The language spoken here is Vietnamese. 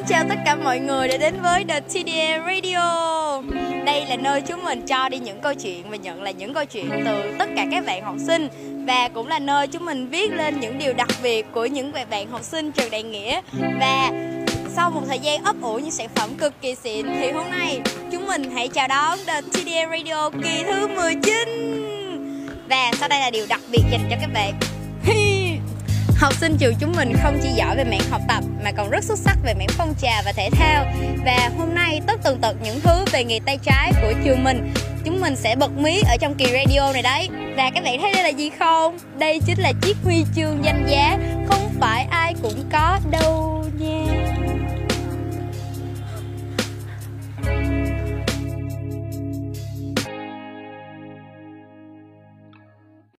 Xin chào tất cả mọi người đã đến với The TDM Radio. Đây là nơi chúng mình cho đi những câu chuyện và nhận lại những câu chuyện từ tất cả các bạn học sinh. Và cũng là nơi chúng mình viết lên những điều đặc biệt của những bạn học sinh trường Đại Nghĩa. Và sau một thời gian ấp ủ những sản phẩm cực kỳ xịn, Thì hôm nay chúng mình hãy chào đón The TDM Radio kỳ thứ 19 Và sau đây là điều đặc biệt dành cho các bạn. Học sinh trường chúng mình không chỉ giỏi về mảng học tập mà còn rất xuất sắc về mảng phong trào và thể thao. Và hôm nay tất tần tật những thứ về nghề tay trái của trường mình chúng mình sẽ bật mí ở trong kỳ radio này đấy. Và các bạn thấy đây là gì không? Đây chính là chiếc huy chương danh giá, không phải ai cũng có đâu.